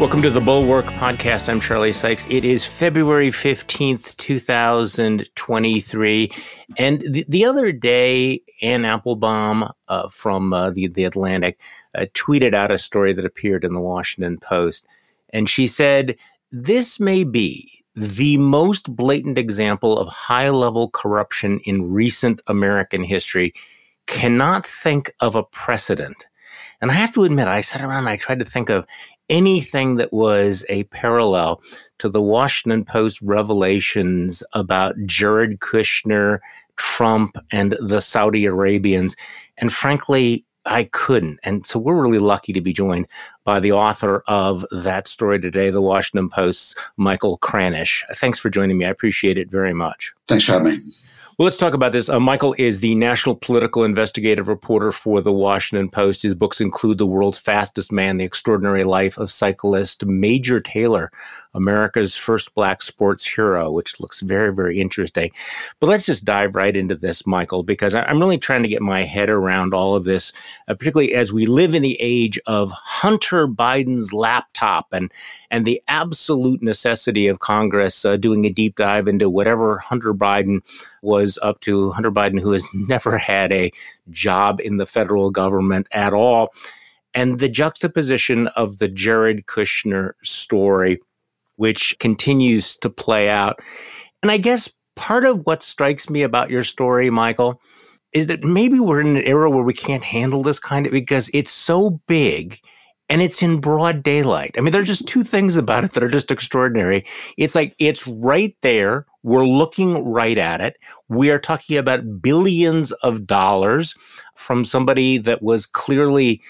Welcome to the Bulwark Podcast. I'm Charlie Sykes. It is February 15th, 2023. And the, the other day, Anne Applebaum uh, from uh, the, the Atlantic uh, tweeted out a story that appeared in the Washington Post. And she said, This may be the most blatant example of high level corruption in recent American history. Cannot think of a precedent. And I have to admit, I sat around and I tried to think of anything that was a parallel to the Washington Post revelations about Jared Kushner, Trump, and the Saudi Arabians. And frankly, I couldn't. And so we're really lucky to be joined by the author of that story today, the Washington Post's Michael Kranish. Thanks for joining me. I appreciate it very much. Thanks for having me. Well, let's talk about this. Uh, Michael is the national political investigative reporter for the Washington Post. His books include The World's Fastest Man, The Extraordinary Life of Cyclist Major Taylor, America's First Black Sports Hero, which looks very, very interesting. But let's just dive right into this, Michael, because I'm really trying to get my head around all of this, uh, particularly as we live in the age of Hunter Biden's laptop and, and the absolute necessity of Congress uh, doing a deep dive into whatever Hunter Biden was up to Hunter Biden, who has never had a job in the federal government at all. And the juxtaposition of the Jared Kushner story, which continues to play out. And I guess part of what strikes me about your story, Michael, is that maybe we're in an era where we can't handle this kind of because it's so big and it's in broad daylight. I mean, there's just two things about it that are just extraordinary. It's like it's right there. We're looking right at it. We are talking about billions of dollars from somebody that was clearly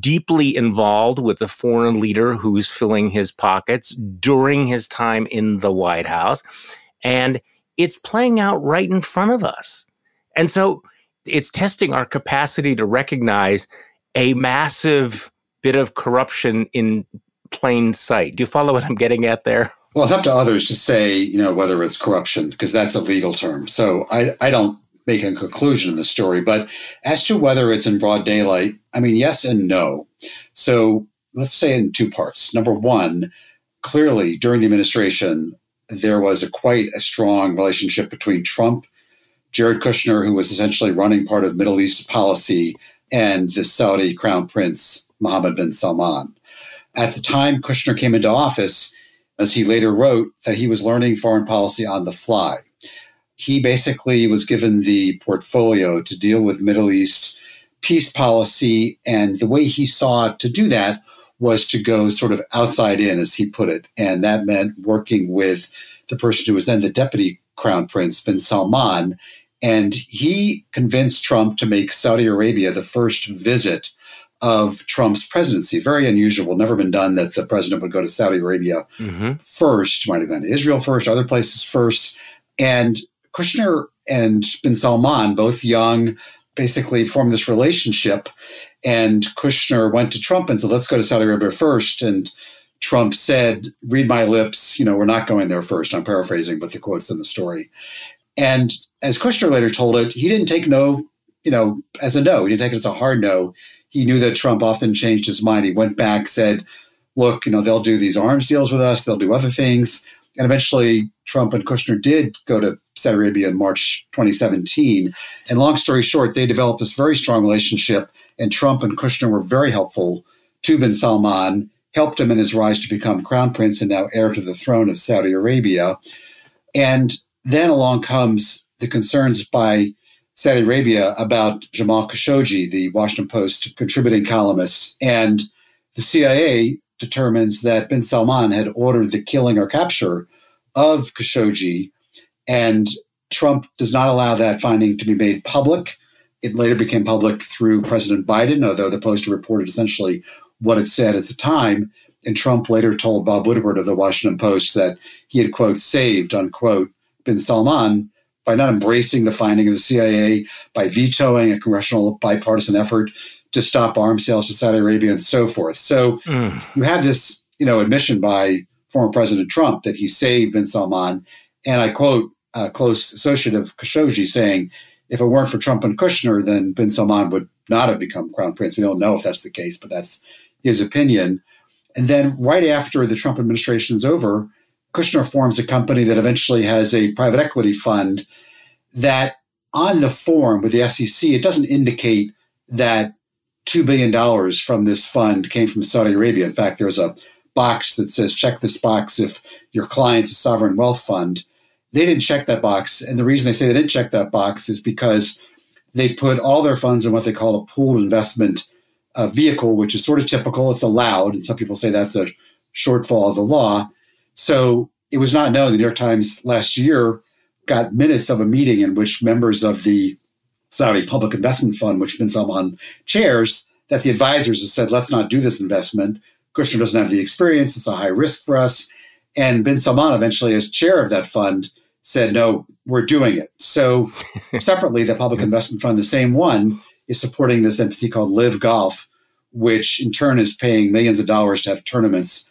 deeply involved with a foreign leader who's filling his pockets during his time in the White House. And it's playing out right in front of us. And so it's testing our capacity to recognize a massive bit of corruption in plain sight. Do you follow what I'm getting at there? Well, it's up to others to say, you know, whether it's corruption, because that's a legal term. So I, I don't make a conclusion in the story. But as to whether it's in broad daylight, I mean, yes and no. So let's say in two parts. Number one, clearly during the administration, there was a quite a strong relationship between Trump, Jared Kushner, who was essentially running part of Middle East policy, and the Saudi crown prince, Mohammed bin Salman. At the time Kushner came into office, as he later wrote, that he was learning foreign policy on the fly. He basically was given the portfolio to deal with Middle East peace policy, and the way he saw to do that was to go sort of outside in, as he put it. And that meant working with the person who was then the deputy crown prince, bin Salman. And he convinced Trump to make Saudi Arabia the first visit of Trump's presidency. Very unusual, never been done that the president would go to Saudi Arabia mm-hmm. first, might have gone to Israel first, other places first. And Kushner and bin Salman, both young, basically formed this relationship. And Kushner went to Trump and said, let's go to Saudi Arabia first. And Trump said, read my lips, you know, we're not going there first. I'm paraphrasing, but the quote's in the story. And as Kushner later told it, he didn't take no, you know, as a no. He didn't take it as a hard no he knew that Trump often changed his mind. He went back, said, look, you know, they'll do these arms deals with us, they'll do other things. And eventually, Trump and Kushner did go to Saudi Arabia in March 2017. And long story short, they developed this very strong relationship. And Trump and Kushner were very helpful to bin Salman, helped him in his rise to become crown prince and now heir to the throne of Saudi Arabia. And then along comes the concerns by Saudi Arabia about Jamal Khashoggi, the Washington Post contributing columnist. And the CIA determines that bin Salman had ordered the killing or capture of Khashoggi. And Trump does not allow that finding to be made public. It later became public through President Biden, although the Post reported essentially what it said at the time. And Trump later told Bob Woodward of the Washington Post that he had, quote, saved, unquote, bin Salman by not embracing the finding of the CIA, by vetoing a congressional bipartisan effort to stop arms sales to Saudi Arabia and so forth. So mm. you have this, you know, admission by former President Trump that he saved bin Salman. And I quote a close associate of Khashoggi saying, if it weren't for Trump and Kushner, then bin Salman would not have become crown prince. We don't know if that's the case, but that's his opinion. And then right after the Trump administration is over, Kushner forms a company that eventually has a private equity fund that on the form with the SEC, it doesn't indicate that $2 billion from this fund came from Saudi Arabia. In fact, there's a box that says check this box if your client's a sovereign wealth fund. They didn't check that box. And the reason they say they didn't check that box is because they put all their funds in what they call a pooled investment uh, vehicle, which is sort of typical. It's allowed. And some people say that's a shortfall of the law. So it was not known. The New York Times last year got minutes of a meeting in which members of the Saudi Public Investment Fund, which Bin Salman chairs, that the advisors have said, let's not do this investment. Kushner doesn't have the experience. It's a high risk for us. And Bin Salman, eventually, as chair of that fund, said, no, we're doing it. So, separately, the Public Investment Fund, the same one, is supporting this entity called LIV Golf, which in turn is paying millions of dollars to have tournaments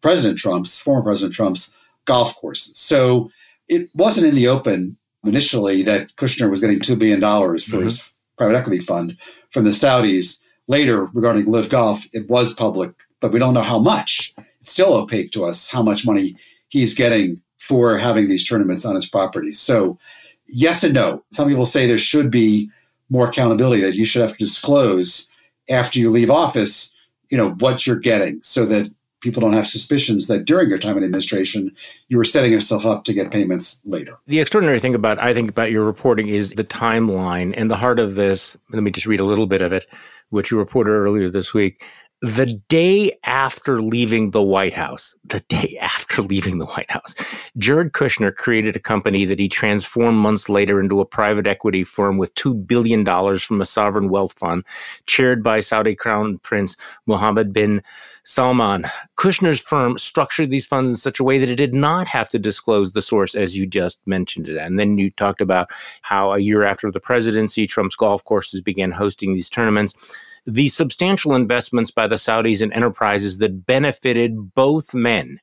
President Trump's, former President Trump's golf courses. So, it wasn't in the open initially that Kushner was getting $2 billion for mm-hmm. his private equity fund from the Saudis. Later, regarding LIV Golf, it was public, but we don't know how much. It's still opaque to us how much money he's getting for having these tournaments on his properties. So, yes and no. Some people say there should be more accountability that you should have to disclose after you leave office, you know, what you're getting so that people don't have suspicions that during your time in administration, you were setting yourself up to get payments later. The extraordinary thing about, I think, about your reporting is the timeline and the heart of this. Let me just read a little bit of it, which you reported earlier this week the day after leaving the White House, the day after leaving the White House, Jared Kushner created a company that he transformed months later into a private equity firm with $2 billion from a sovereign wealth fund chaired by Saudi Crown Prince Mohammed bin Salman. Kushner's firm structured these funds in such a way that it did not have to disclose the source, as you just mentioned it. And then you talked about how a year after the presidency, Trump's golf courses began hosting these tournaments the substantial investments by the Saudis in enterprises that benefited both men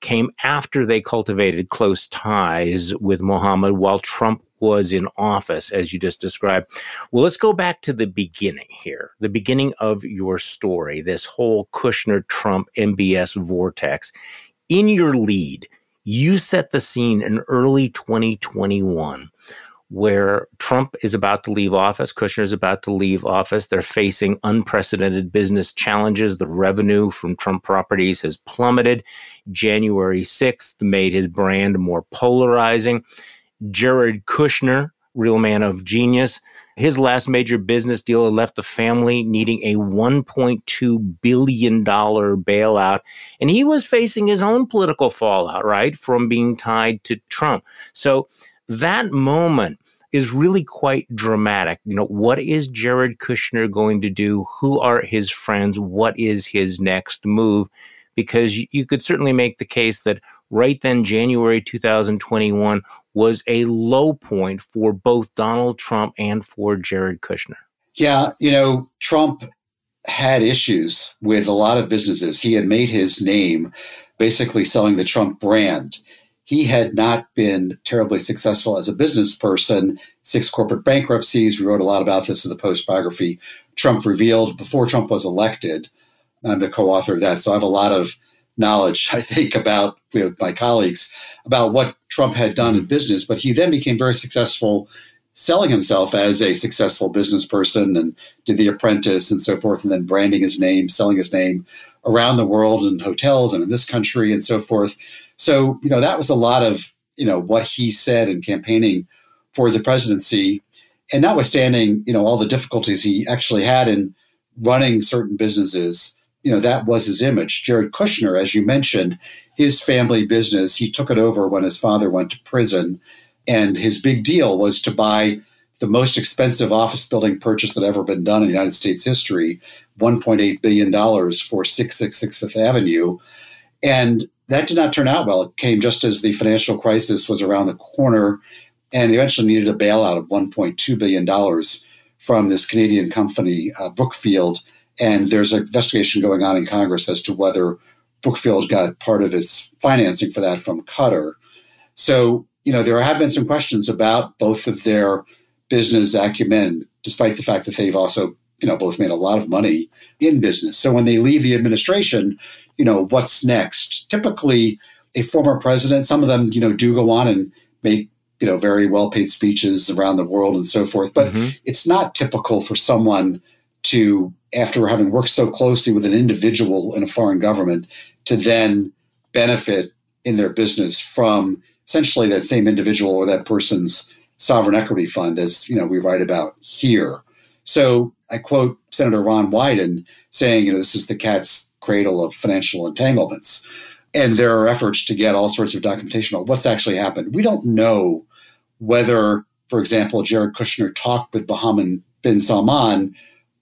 came after they cultivated close ties with Mohammed while Trump was in office, as you just described. Well, let's go back to the beginning here, the beginning of your story, this whole Kushner Trump MBS vortex. In your lead, you set the scene in early 2021 where Trump is about to leave office, Kushner is about to leave office. They're facing unprecedented business challenges. The revenue from Trump properties has plummeted. January 6th made his brand more polarizing. Jared Kushner, real man of genius, his last major business deal left the family needing a $1.2 billion bailout. And he was facing his own political fallout, right, from being tied to Trump. So that moment is really quite dramatic. You know, what is Jared Kushner going to do? Who are his friends? What is his next move? Because you could certainly make the case that right then, January 2021 was a low point for both Donald Trump and for Jared Kushner. Yeah, you know, Trump had issues with a lot of businesses. He had made his name basically selling the Trump brand he had not been terribly successful as a business person. Six corporate bankruptcies. We wrote a lot about this in the post biography. Trump revealed before Trump was elected. I'm the co-author of that, so I have a lot of knowledge, I think, about with my colleagues about what Trump had done in business. But he then became very successful selling himself as a successful business person and did The Apprentice and so forth, and then branding his name, selling his name around the world in hotels and in this country and so forth. So, you know, that was a lot of, you know, what he said in campaigning for the presidency. And notwithstanding, you know, all the difficulties he actually had in running certain businesses, you know, that was his image. Jared Kushner, as you mentioned, his family business, he took it over when his father went to prison. And his big deal was to buy the most expensive office building purchase that ever been done in United States history, $1.8 billion for 666 Fifth Avenue. And that did not turn out well. It came just as the financial crisis was around the corner and eventually needed a bailout of $1.2 billion from this Canadian company, uh, Brookfield. And there's an investigation going on in Congress as to whether Brookfield got part of its financing for that from Qatar. So, you know, there have been some questions about both of their business acumen, despite the fact that they've also you know, both made a lot of money in business. So when they leave the administration, you know, what's next? Typically, a former president, some of them, you know, do go on and make, you know, very well paid speeches around the world and so forth. But mm-hmm. it's not typical for someone to, after having worked so closely with an individual in a foreign government, to then benefit in their business from essentially that same individual or that person's sovereign equity fund, as you know we write about here. So I quote Senator Ron Wyden saying, you know, this is the cat's cradle of financial entanglements. And there are efforts to get all sorts of documentation on what's actually happened. We don't know whether, for example, Jared Kushner talked with Mohammed bin Salman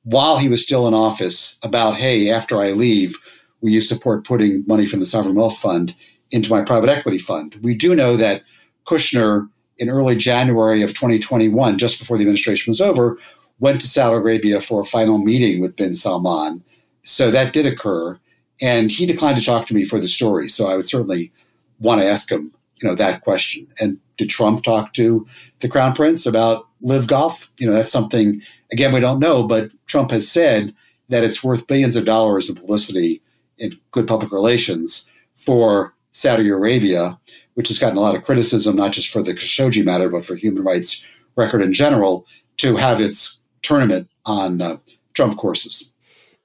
while he was still in office about, hey, after I leave, will you support putting money from the Sovereign Wealth Fund into my private equity fund? We do know that Kushner, in early January of 2021, just before the administration was over, went to Saudi Arabia for a final meeting with bin Salman. So that did occur. And he declined to talk to me for the story. So I would certainly want to ask him, you know, that question. And did Trump talk to the crown prince about LIV Golf? You know, that's something, again, we don't know, but Trump has said that it's worth billions of dollars in publicity in good public relations for Saudi Arabia, which has gotten a lot of criticism, not just for the Khashoggi matter, but for human rights record in general, to have its tournament on uh, Trump courses.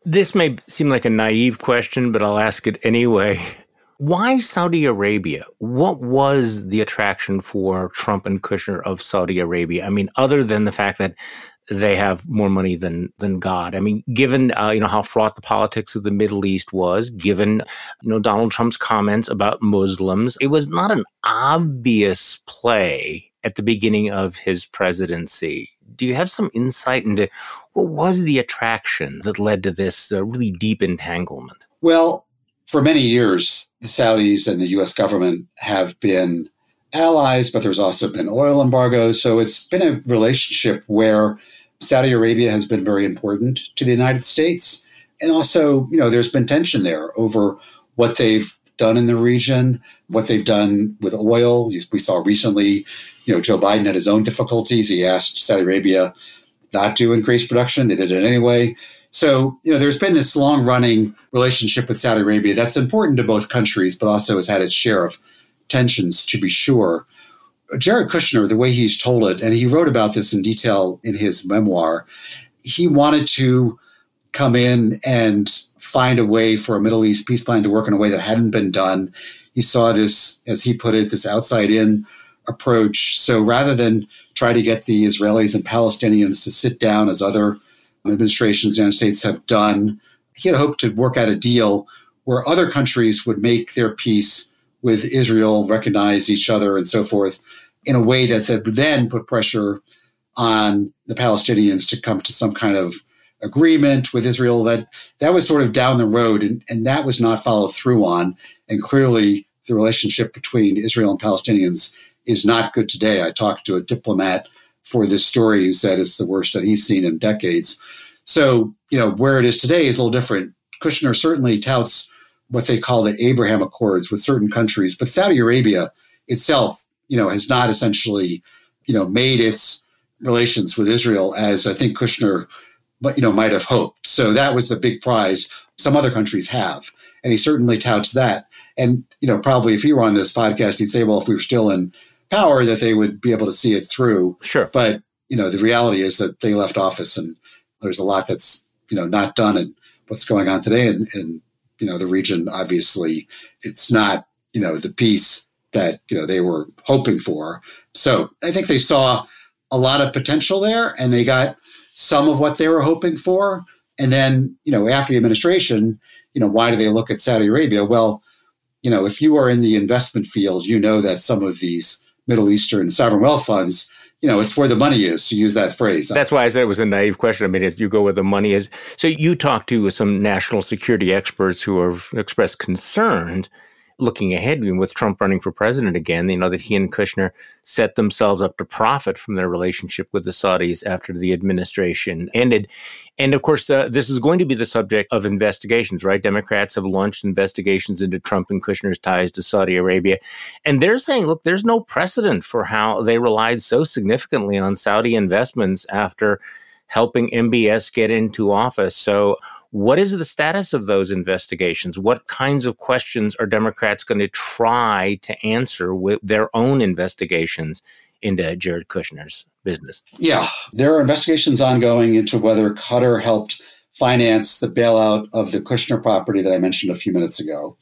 This may seem like a naive question, but I'll ask it anyway. Why Saudi Arabia? What was the attraction for Trump and Kushner of Saudi Arabia? I mean, other than the fact that they have more money than than God. I mean, given uh, you know how fraught the politics of the Middle East was, given you know Donald Trump's comments about Muslims, it was not an obvious play at the beginning of his presidency. Do you have some insight into what was the attraction that led to this uh, really deep entanglement? Well, for many years, the Saudis and the U.S. government have been allies, but there's also been oil embargoes. So it's been a relationship where Saudi Arabia has been very important to the United States. And also, you know, there's been tension there over what they've done in the region, what they've done with oil. We saw recently, you know, Joe Biden had his own difficulties. He asked Saudi Arabia not to increase production. They did it anyway. So, you know, there's been this long running relationship with Saudi Arabia that's important to both countries, but also has had its share of tensions, to be sure. Jared Kushner, the way he's told it, and he wrote about this in detail in his memoir, he wanted to come in and find a way for a Middle East peace plan to work in a way that hadn't been done. He saw this, as he put it, this outside in approach. So rather than try to get the Israelis and Palestinians to sit down as other administrations in the United States have done, he had hoped to work out a deal where other countries would make their peace with Israel, recognize each other, and so forth, in a way that then put pressure on the Palestinians to come to some kind of agreement with Israel. That that was sort of down the road, and, and that was not followed through on. And clearly, the relationship between Israel and Palestinians is not good today. I talked to a diplomat for this story who said it's the worst that he's seen in decades. So, you know, where it is today is a little different. Kushner certainly touts what they call the Abraham Accords with certain countries, but Saudi Arabia itself, you know, has not essentially, you know, made its relations with Israel as I think Kushner, but you know, might have hoped. So that was the big prize. Some other countries have, and he certainly touts that. And you know, probably if he were on this podcast, he'd say, "Well, if we were still in power, that they would be able to see it through." Sure. But you know, the reality is that they left office, and there's a lot that's you know not done, and what's going on today, and, and you know the region obviously it's not you know the peace that you know they were hoping for so i think they saw a lot of potential there and they got some of what they were hoping for and then you know after the administration you know why do they look at saudi arabia well you know if you are in the investment field you know that some of these middle eastern sovereign wealth funds you know, it's where the money is, to use that phrase. That's why I said it was a naive question. I mean, you go where the money is. So you talked to some national security experts who have expressed concerns looking ahead with Trump running for president again, you know, that he and Kushner set themselves up to profit from their relationship with the Saudis after the administration ended. And of course, uh, this is going to be the subject of investigations, right? Democrats have launched investigations into Trump and Kushner's ties to Saudi Arabia. And they're saying, look, there's no precedent for how they relied so significantly on Saudi investments after helping MBS get into office. So, what is the status of those investigations? What kinds of questions are Democrats going to try to answer with their own investigations into Jared Kushner's business? Yeah, there are investigations ongoing into whether Qatar helped finance the bailout of the Kushner property that I mentioned a few minutes ago.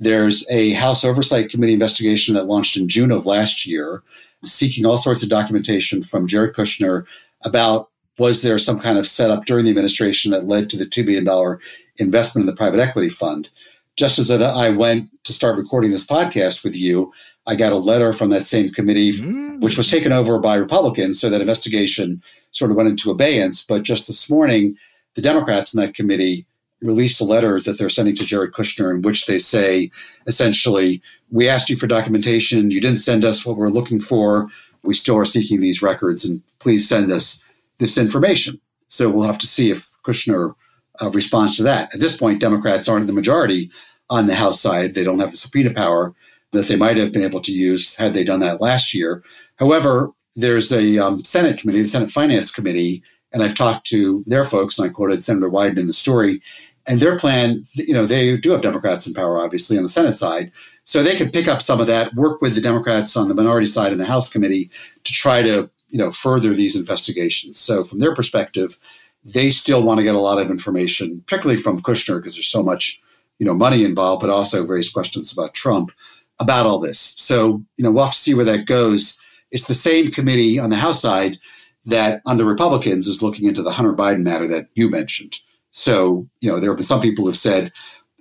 There's a House Oversight Committee investigation that launched in June of last year, seeking all sorts of documentation from Jared Kushner about was there some kind of setup during the administration that led to the $2 billion investment in the private equity fund? Just as I went to start recording this podcast with you, I got a letter from that same committee, mm. which was taken over by Republicans. So that investigation sort of went into abeyance. But just this morning, the Democrats in that committee released a letter that they're sending to Jared Kushner in which they say essentially, we asked you for documentation. You didn't send us what we're looking for. We still are seeking these records, and please send us this information. So we'll have to see if Kushner uh, responds to that. At this point, Democrats aren't the majority on the House side. They don't have the subpoena power that they might have been able to use had they done that last year. However, there's a um, Senate committee, the Senate Finance Committee, and I've talked to their folks, and I quoted Senator Wyden in the story. And their plan, you know, they do have Democrats in power, obviously, on the Senate side. So they can pick up some of that, work with the Democrats on the minority side in the House committee to try to you know further these investigations. So from their perspective, they still want to get a lot of information, particularly from Kushner, because there's so much you know money involved, but also raise questions about Trump about all this. So you know we'll have to see where that goes. It's the same committee on the House side that on the Republicans is looking into the Hunter Biden matter that you mentioned. So you know there have been some people who have said,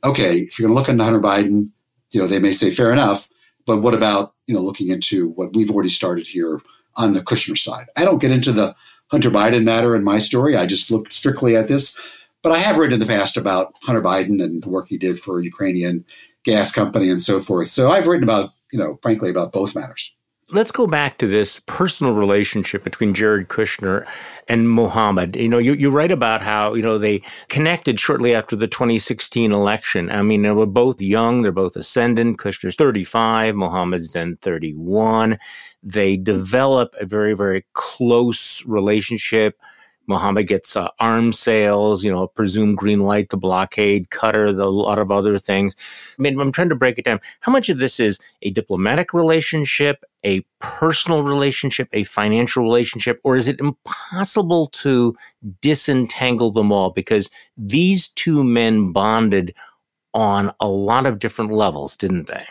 okay, if you're going to look into Hunter Biden, you know they may say fair enough, but what about you know looking into what we've already started here on the Kushner side. I don't get into the Hunter Biden matter in my story. I just looked strictly at this. But I have written in the past about Hunter Biden and the work he did for a Ukrainian gas company and so forth. So I've written about, you know, frankly, about both matters. Let's go back to this personal relationship between Jared Kushner and Mohammed. You know, you, you write about how, you know, they connected shortly after the 2016 election. I mean, they were both young, they're both ascendant. Kushner's 35, Mohammed's then 31. They develop a very, very close relationship. Mohammed gets uh, arms sales, you know, presumed green light to blockade Qatar, a lot of other things. I mean, I'm trying to break it down. How much of this is a diplomatic relationship, a personal relationship, a financial relationship, or is it impossible to disentangle them all? Because these two men bonded on a lot of different levels, didn't they?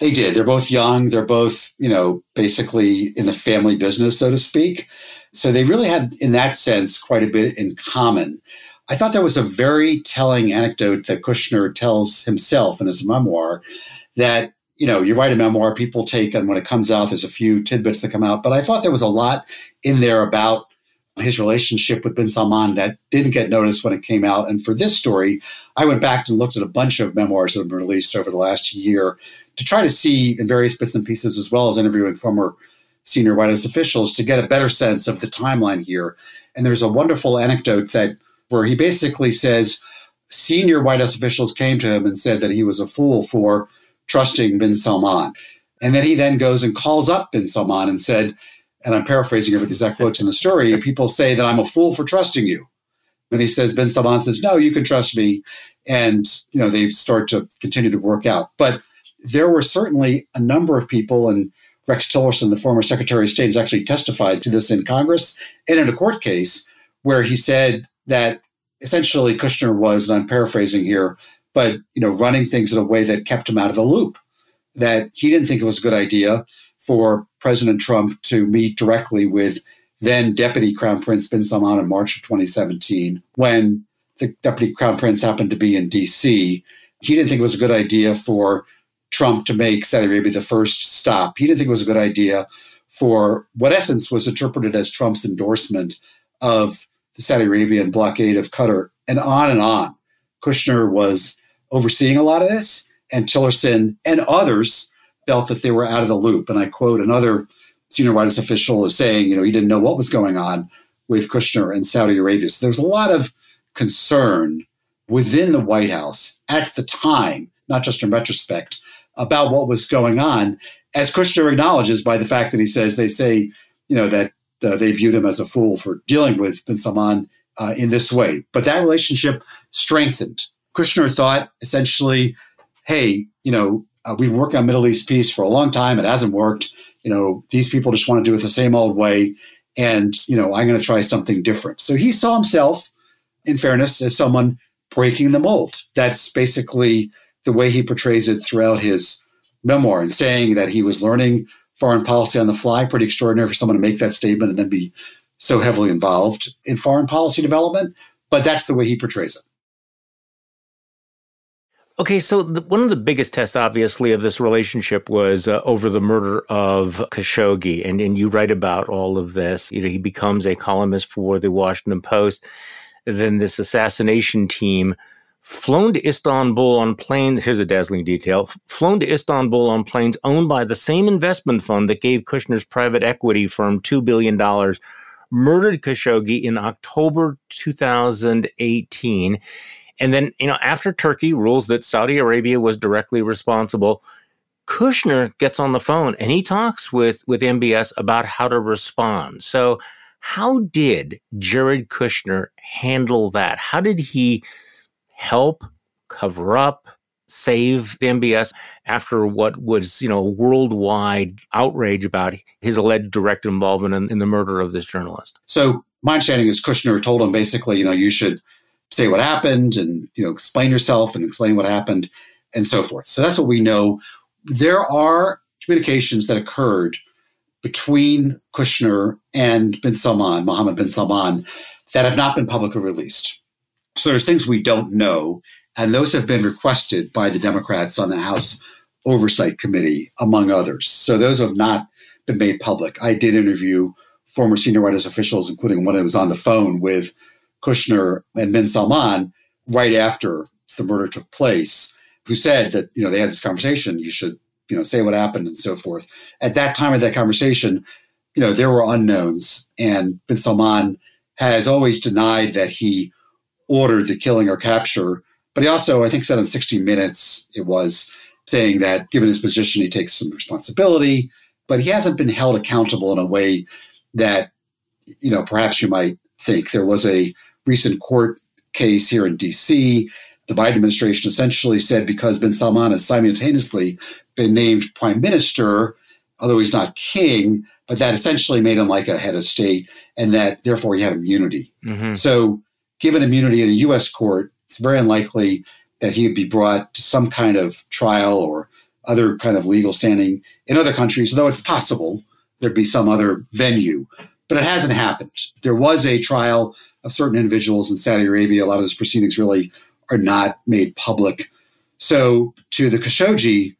They did. They're both young. They're both, you know, basically in the family business, so to speak. So they really had, in that sense, quite a bit in common. I thought there was a very telling anecdote that Kushner tells himself in his memoir that, you know, you write a memoir, people take, and when it comes out, there's a few tidbits that come out. But I thought there was a lot in there about his relationship with bin Salman that didn't get noticed when it came out. And for this story, I went back and looked at a bunch of memoirs that have been released over the last year to try to see in various bits and pieces, as well as interviewing former senior White House officials to get a better sense of the timeline here. And there's a wonderful anecdote that where he basically says senior White House officials came to him and said that he was a fool for trusting bin Salman. And then he then goes and calls up bin Salman and said, and I'm paraphrasing here because that quote's in the story, people say that I'm a fool for trusting you. And he says, bin Salman says, no, you can trust me. And, you know, they start to continue to work out. But there were certainly a number of people, and Rex Tillerson, the former Secretary of State, has actually testified to this in Congress and in a court case where he said that essentially Kushner was, and I'm paraphrasing here, but you know, running things in a way that kept him out of the loop. That he didn't think it was a good idea for President Trump to meet directly with then Deputy Crown Prince bin Salman in March of 2017 when the Deputy Crown Prince happened to be in D.C. He didn't think it was a good idea for Trump to make Saudi Arabia the first stop. He didn't think it was a good idea for what essence was interpreted as Trump's endorsement of the Saudi Arabian blockade of Qatar, and on and on. Kushner was overseeing a lot of this, and Tillerson and others felt that they were out of the loop. And I quote another senior White House official as saying, you know, he didn't know what was going on with Kushner and Saudi Arabia. So there was a lot of concern within the White House at the time, not just in retrospect, about what was going on, as Kushner acknowledges by the fact that he says they say, you know, that uh, they viewed him as a fool for dealing with bin Salman uh, in this way. But that relationship strengthened. Kushner thought essentially, hey, you know, uh, we've been working on Middle East peace for a long time. It hasn't worked. You know, these people just want to do it the same old way. And, you know, I'm going to try something different. So he saw himself, in fairness, as someone breaking the mold. That's basically the way he portrays it throughout his memoir and saying that he was learning foreign policy on the fly. Pretty extraordinary for someone to make that statement and then be so heavily involved in foreign policy development. But that's the way he portrays it. Okay, so the, one of the biggest tests, obviously, of this relationship was uh, over the murder of Khashoggi, and and you write about all of this. You know, he becomes a columnist for the Washington Post. Then this assassination team flown to Istanbul on planes. Here's a dazzling detail: flown to Istanbul on planes owned by the same investment fund that gave Kushner's private equity firm two billion dollars. Murdered Khashoggi in October 2018 and then, you know, after Turkey rules that Saudi Arabia was directly responsible, Kushner gets on the phone and he talks with, with MBS about how to respond. So, how did Jared Kushner handle that? How did he help cover up, save the MBS after what was, you know, worldwide outrage about his alleged direct involvement in, in the murder of this journalist? So, my understanding is Kushner told him basically, you know, you should say what happened and you know explain yourself and explain what happened and so forth. So that's what we know. There are communications that occurred between Kushner and bin Salman, Mohammed bin Salman, that have not been publicly released. So there's things we don't know, and those have been requested by the Democrats on the House Oversight Committee, among others. So those have not been made public. I did interview former senior White House officials, including one that was on the phone with Kushner and bin Salman right after the murder took place, who said that you know they had this conversation. You should you know say what happened and so forth. At that time of that conversation, you know there were unknowns, and bin Salman has always denied that he ordered the killing or capture. But he also, I think, said in 60 Minutes, it was saying that given his position, he takes some responsibility, but he hasn't been held accountable in a way that, you know, perhaps you might think. There was a recent court case here in DC, the Biden administration essentially said because bin Salman has simultaneously been named prime minister, although he's not king, but that essentially made him like a head of state and that therefore he had immunity. Mm-hmm. So, given immunity in a U.S. court, it's very unlikely that he would be brought to some kind of trial or other kind of legal standing in other countries, though it's possible there'd be some other venue. But it hasn't happened. There was a trial of certain individuals in Saudi Arabia. A lot of those proceedings really are not made public. So to the Khashoggi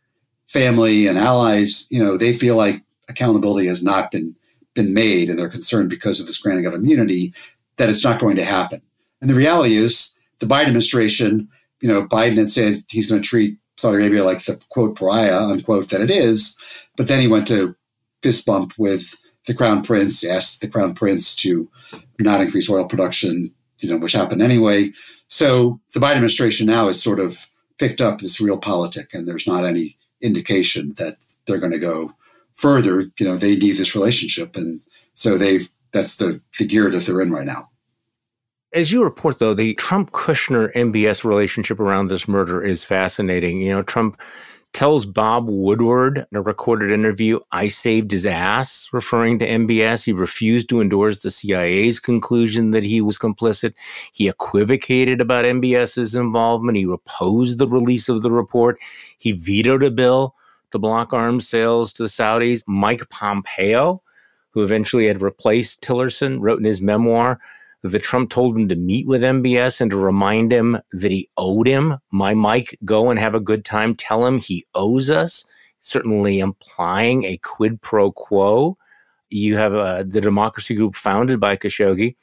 family and allies, you know, they feel like accountability has not been been made, and they're concerned because of this granting of immunity that it's not going to happen. And the reality is, the Biden administration, you know, Biden had said he's going to treat Saudi Arabia like the quote pariah unquote that it is, but then he went to fist bump with the crown prince, asked the crown prince to not increase oil production, you know, which happened anyway. So the Biden administration now has sort of picked up this realpolitik, and there's not any indication that they're going to go further. You know, they need this relationship, and so they've that's the, the gear that they're in right now. As you report, though, the Trump Kushner MBS relationship around this murder is fascinating. You know, Trump tells Bob Woodward in a recorded interview, I saved his ass, referring to MBS. He refused to endorse the CIA's conclusion that he was complicit. He equivocated about MBS's involvement. He opposed the release of the report. He vetoed a bill to block arms sales to the Saudis. Mike Pompeo, who eventually had replaced Tillerson, wrote in his memoir, that Trump told him to meet with MBS and to remind him that he owed him. My Mike, go and have a good time. Tell him he owes us, certainly implying a quid pro quo. You have uh, the democracy group founded by Khashoggi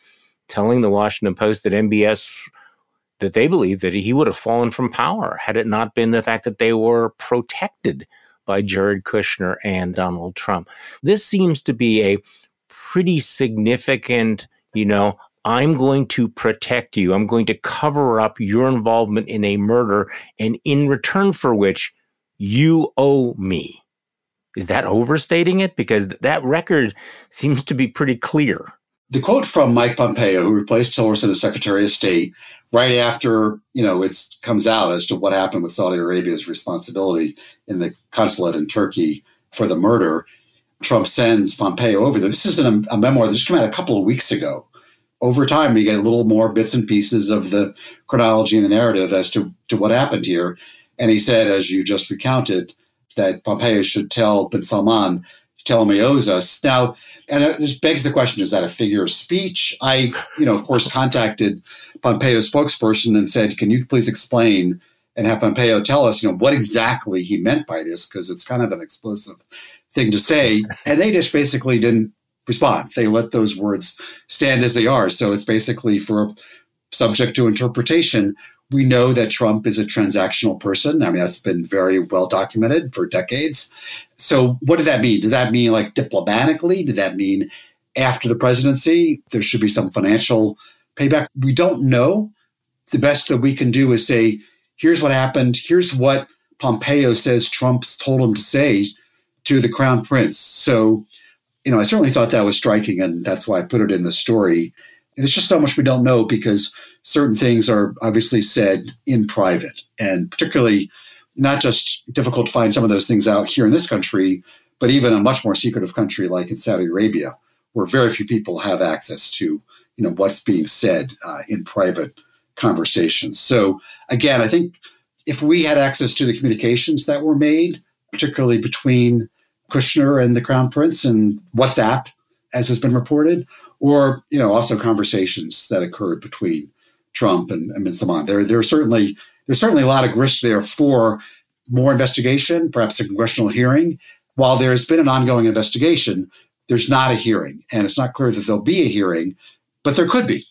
telling the Washington Post that MBS that they believe that he would have fallen from power had it not been the fact that they were protected by Jared Kushner and Donald Trump. This seems to be a pretty significant, you know, I'm going to protect you. I'm going to cover up your involvement in a murder, and in return for which you owe me. Is that overstating it? Because that record seems to be pretty clear. The quote from Mike Pompeo, who replaced Tillerson as Secretary of State, right after you know it comes out as to what happened with Saudi Arabia's responsibility in the consulate in Turkey for the murder, Trump sends Pompeo over there. This is a, a memoir that just came out a couple of weeks ago. Over time, you get a little more bits and pieces of the chronology and the narrative as to, to what happened here. And he said, as you just recounted, that Pompeo should tell bin Salman, tell him he owes us. Now, and it just begs the question, is that a figure of speech? I, you know, of course, contacted Pompeo's spokesperson and said, can you please explain and have Pompeo tell us, you know, what exactly he meant by this, because it's kind of an explosive thing to say. And they just basically didn't respond. They let those words stand as they are. So it's basically for subject to interpretation. We know that Trump is a transactional person. I mean, that's been very well documented for decades. So, what did that mean? Did that mean like diplomatically? Did that mean after the presidency there should be some financial payback? We don't know. The best that we can do is say, here's what happened. Here's what Pompeo says Trump's told him to say to the crown prince. So, you know, I certainly thought that was striking, and that's why I put it in the story. There's just so much we don't know because certain things are obviously said in private, and particularly not just difficult to find some of those things out here in this country, but even a much more secretive country like in Saudi Arabia, where very few people have access to, you know, what's being said uh, in private conversations. So again, I think if we had access to the communications that were made, particularly between Kushner and the Crown Prince and WhatsApp, as has been reported, or you know also conversations that occurred between Trump and, and Salman. There, there are certainly there's certainly a lot of grist there for more investigation, perhaps a congressional hearing. While there's been an ongoing investigation, there's not a hearing, and it's not clear that there'll be a hearing, but there could be.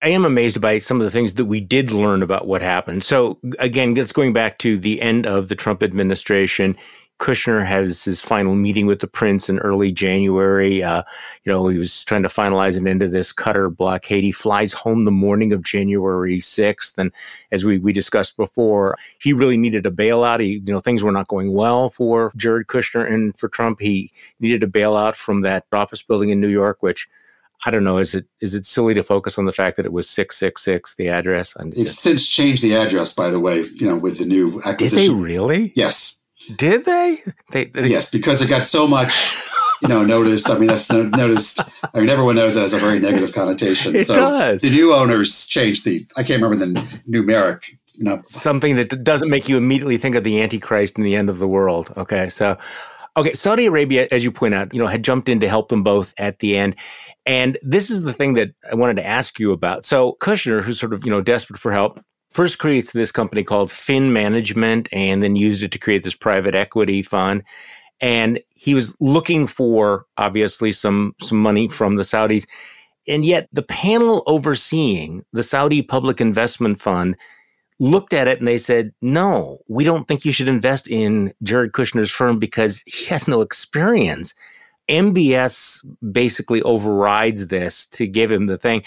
I am amazed by some of the things that we did learn about what happened. So again, that's going back to the end of the Trump administration. Kushner has his final meeting with the prince in early January. Uh, you know, he was trying to finalize an end to this Qatar blockade. He flies home the morning of January 6th. And as we, we discussed before, he really needed a bailout. He, you know, things were not going well for Jared Kushner and for Trump. He needed a bailout from that office building in New York, which I don't know. Is it is it silly to focus on the fact that it was six six six the address? They've since changed the address, by the way. You know, with the new acquisition. Did they really? Yes. Did they? They, they yes, because it got so much. You know, noticed. I mean, that's noticed. I mean, everyone knows that has a very negative connotation. It so does. The new owners changed the. I can't remember the numeric. No. Something that doesn't make you immediately think of the Antichrist and the end of the world. Okay, so okay, Saudi Arabia, as you point out, you know, had jumped in to help them both at the end. And this is the thing that I wanted to ask you about. So Kushner, who's sort of, you know, desperate for help, first creates this company called Fin Management and then used it to create this private equity fund. And he was looking for obviously some some money from the Saudis. And yet the panel overseeing the Saudi Public Investment Fund looked at it and they said, no, we don't think you should invest in Jared Kushner's firm because he has no experience. MBS basically overrides this to give him the thing.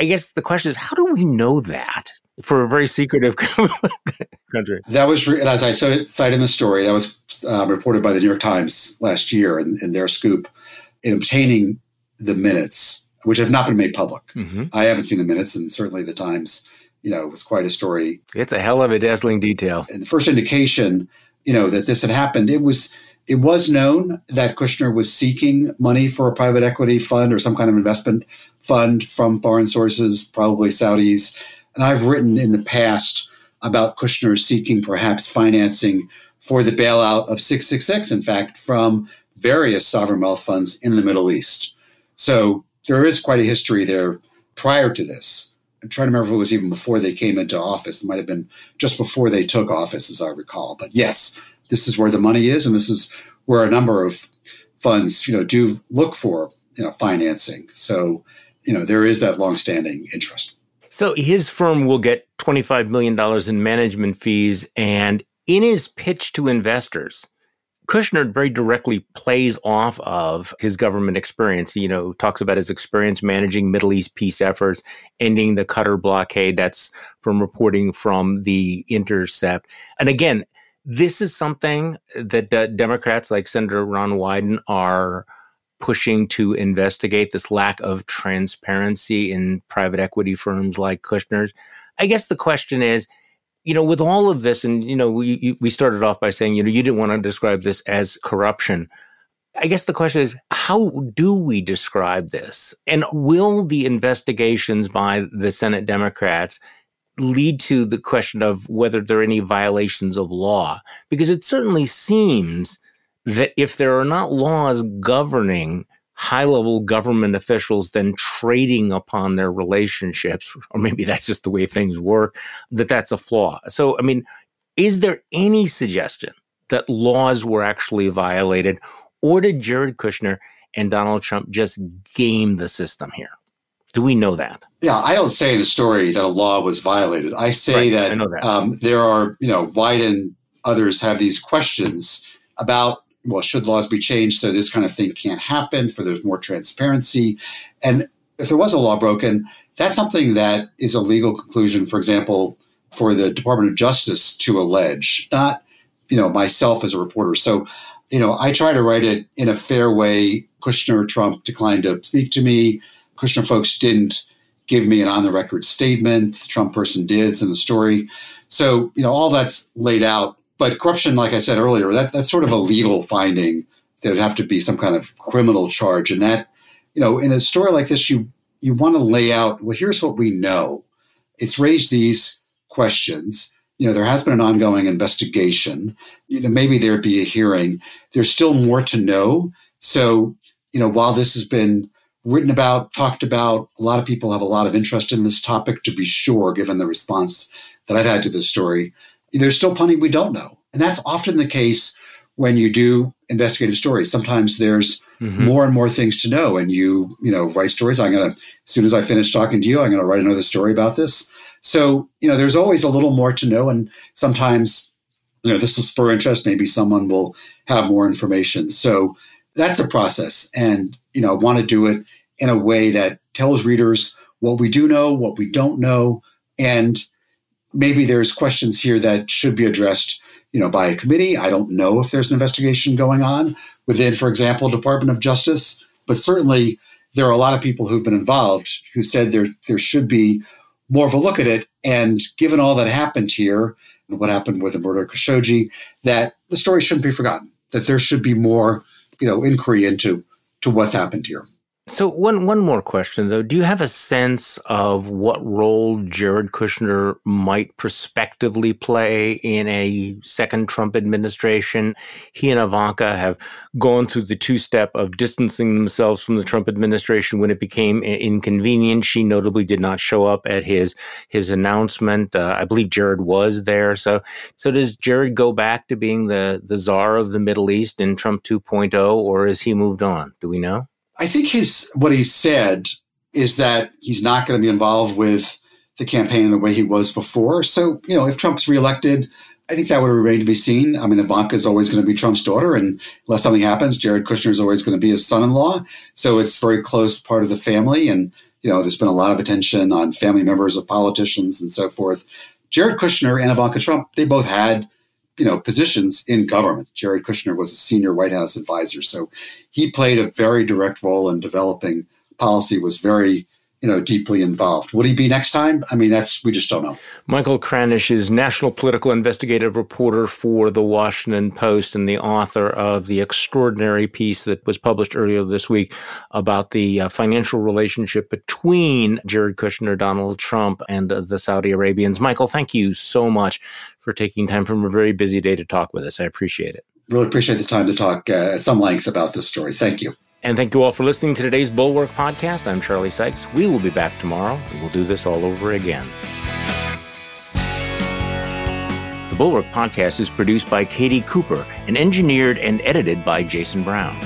I guess the question is, how do we know that for a very secretive country? That was, and as I cite in the story, that was uh, reported by the New York Times last year in, in, their scoop in obtaining the minutes, which have not been made public. Mm-hmm. I haven't seen the minutes, and certainly the Times, you know, it was quite a story. It's a hell of a dazzling detail. And the first indication, you know, that this had happened, it was it was known that Kushner was seeking money for a private equity fund or some kind of investment fund from foreign sources, probably Saudis. And I've written in the past about Kushner seeking perhaps financing for the bailout of 666, in fact, from various sovereign wealth funds in the Middle East. So there is quite a history there prior to this. I'm trying to remember if it was even before they came into office. It might have been just before they took office, as I recall. But yes, this is where the money is, and this is where a number of funds, you know, do look for you know financing. So, you know, there is that longstanding interest. So his firm will get $25 million in management fees. And in his pitch to investors, Kushner very directly plays off of his government experience. You know, talks about his experience managing Middle East peace efforts, ending the Qatar blockade. That's from reporting from the Intercept. And again, This is something that uh, Democrats like Senator Ron Wyden are pushing to investigate this lack of transparency in private equity firms like Kushner's. I guess the question is, you know, with all of this, and you know, we we started off by saying, you know, you didn't want to describe this as corruption. I guess the question is, how do we describe this? And will the investigations by the Senate Democrats lead to the question of whether there are any violations of law? Because it certainly seems that if there are not laws governing high level government officials then trading upon their relationships, or maybe that's just the way things work, that that's a flaw. So, I mean, is there any suggestion that laws were actually violated, or did Jared Kushner and Donald Trump just game the system here? Do we know that? Yeah, I don't say the story that a law was violated. I say right, that, I that. Um, there are, you know, Wyden others have these questions about well, should laws be changed so this kind of thing can't happen, for there's more transparency? And if there was a law broken, that's something that is a legal conclusion, for example, for the Department of Justice to allege, not, you know, myself as a reporter. So, you know, I try to write it in a fair way. Kushner, Trump declined to speak to me. Kushner folks didn't give me an on the record statement. The Trump person did. It's in the story. So, you know, all that's laid out but corruption, like I said earlier, that, that's sort of a legal finding. There would have to be some kind of criminal charge. And that, you know, in a story like this, you you want to lay out, well, here's what we know. It's raised these questions. You know, there has been an ongoing investigation. You know, maybe there'd be a hearing. There's still more to know. So, you know, while this has been written about, talked about, a lot of people have a lot of interest in this topic, to be sure, given the response that I've had to this story there's still plenty we don't know. And that's often the case when you do investigative stories. Sometimes there's mm-hmm. more and more things to know, and you, you know, write stories. I'm going to, as soon as I finish talking to you, I'm going to write another story about this. So, you know, there's always a little more to know. And sometimes, you know, this will spur interest. Maybe someone will have more information. So that's a process. And, you know, I want to do it in a way that tells readers what we do know, what we don't know, and maybe there's questions here that should be addressed you know by a committee. I don't know if there's an investigation going on within for example department of justice but certainly there are a lot of people who've been involved who said there there should be more of a look at it. And given all that happened here and what happened with the murder of khashoggi that the story shouldn't be forgotten that there should be more you know inquiry into to what's happened here so one one more question though. Do you have a sense of what role Jared Kushner might prospectively play in a second Trump administration? He and Ivanka have gone through the two step of distancing themselves from the Trump administration when it became inconvenient. She notably did not show up at his his announcement. Uh, I believe Jared was there. So so does Jared go back to being the the czar of the Middle East in Trump 2.0 or has he moved on? Do we know? I think his what he said is that he's not going to be involved with the campaign in the way he was before. So, you know, if Trump's reelected, I think that would remain to be seen. I mean, Ivanka is always going to be Trump's daughter, and unless something happens, Jared Kushner is always going to be his son-in-law. So it's very close part of the family, and you know, there's been a lot of attention on family members of politicians and so forth. Jared Kushner and Ivanka Trump, they both had you know, positions in government. Jared Kushner was a senior White House advisor, so he played a very direct role in developing policy. Was very you know, deeply involved. Would he be next time? I mean, that's we just don't know. Michael Kranish is national political investigative reporter for the Washington Post and the author of the extraordinary piece that was published earlier this week about the uh, financial relationship between Jared Kushner, Donald Trump, and uh, the Saudi Arabians. Michael, thank you so much for taking time from a very busy day to talk with us. I appreciate it. Really appreciate the time to talk uh, at some length about this story. Thank you. And thank you all for listening to today's Bulwark podcast. I'm Charlie Sykes. We will be back tomorrow and we'll do this all over again. The Bulwark podcast is produced by Katie Cooper and engineered and edited by Jason Brown.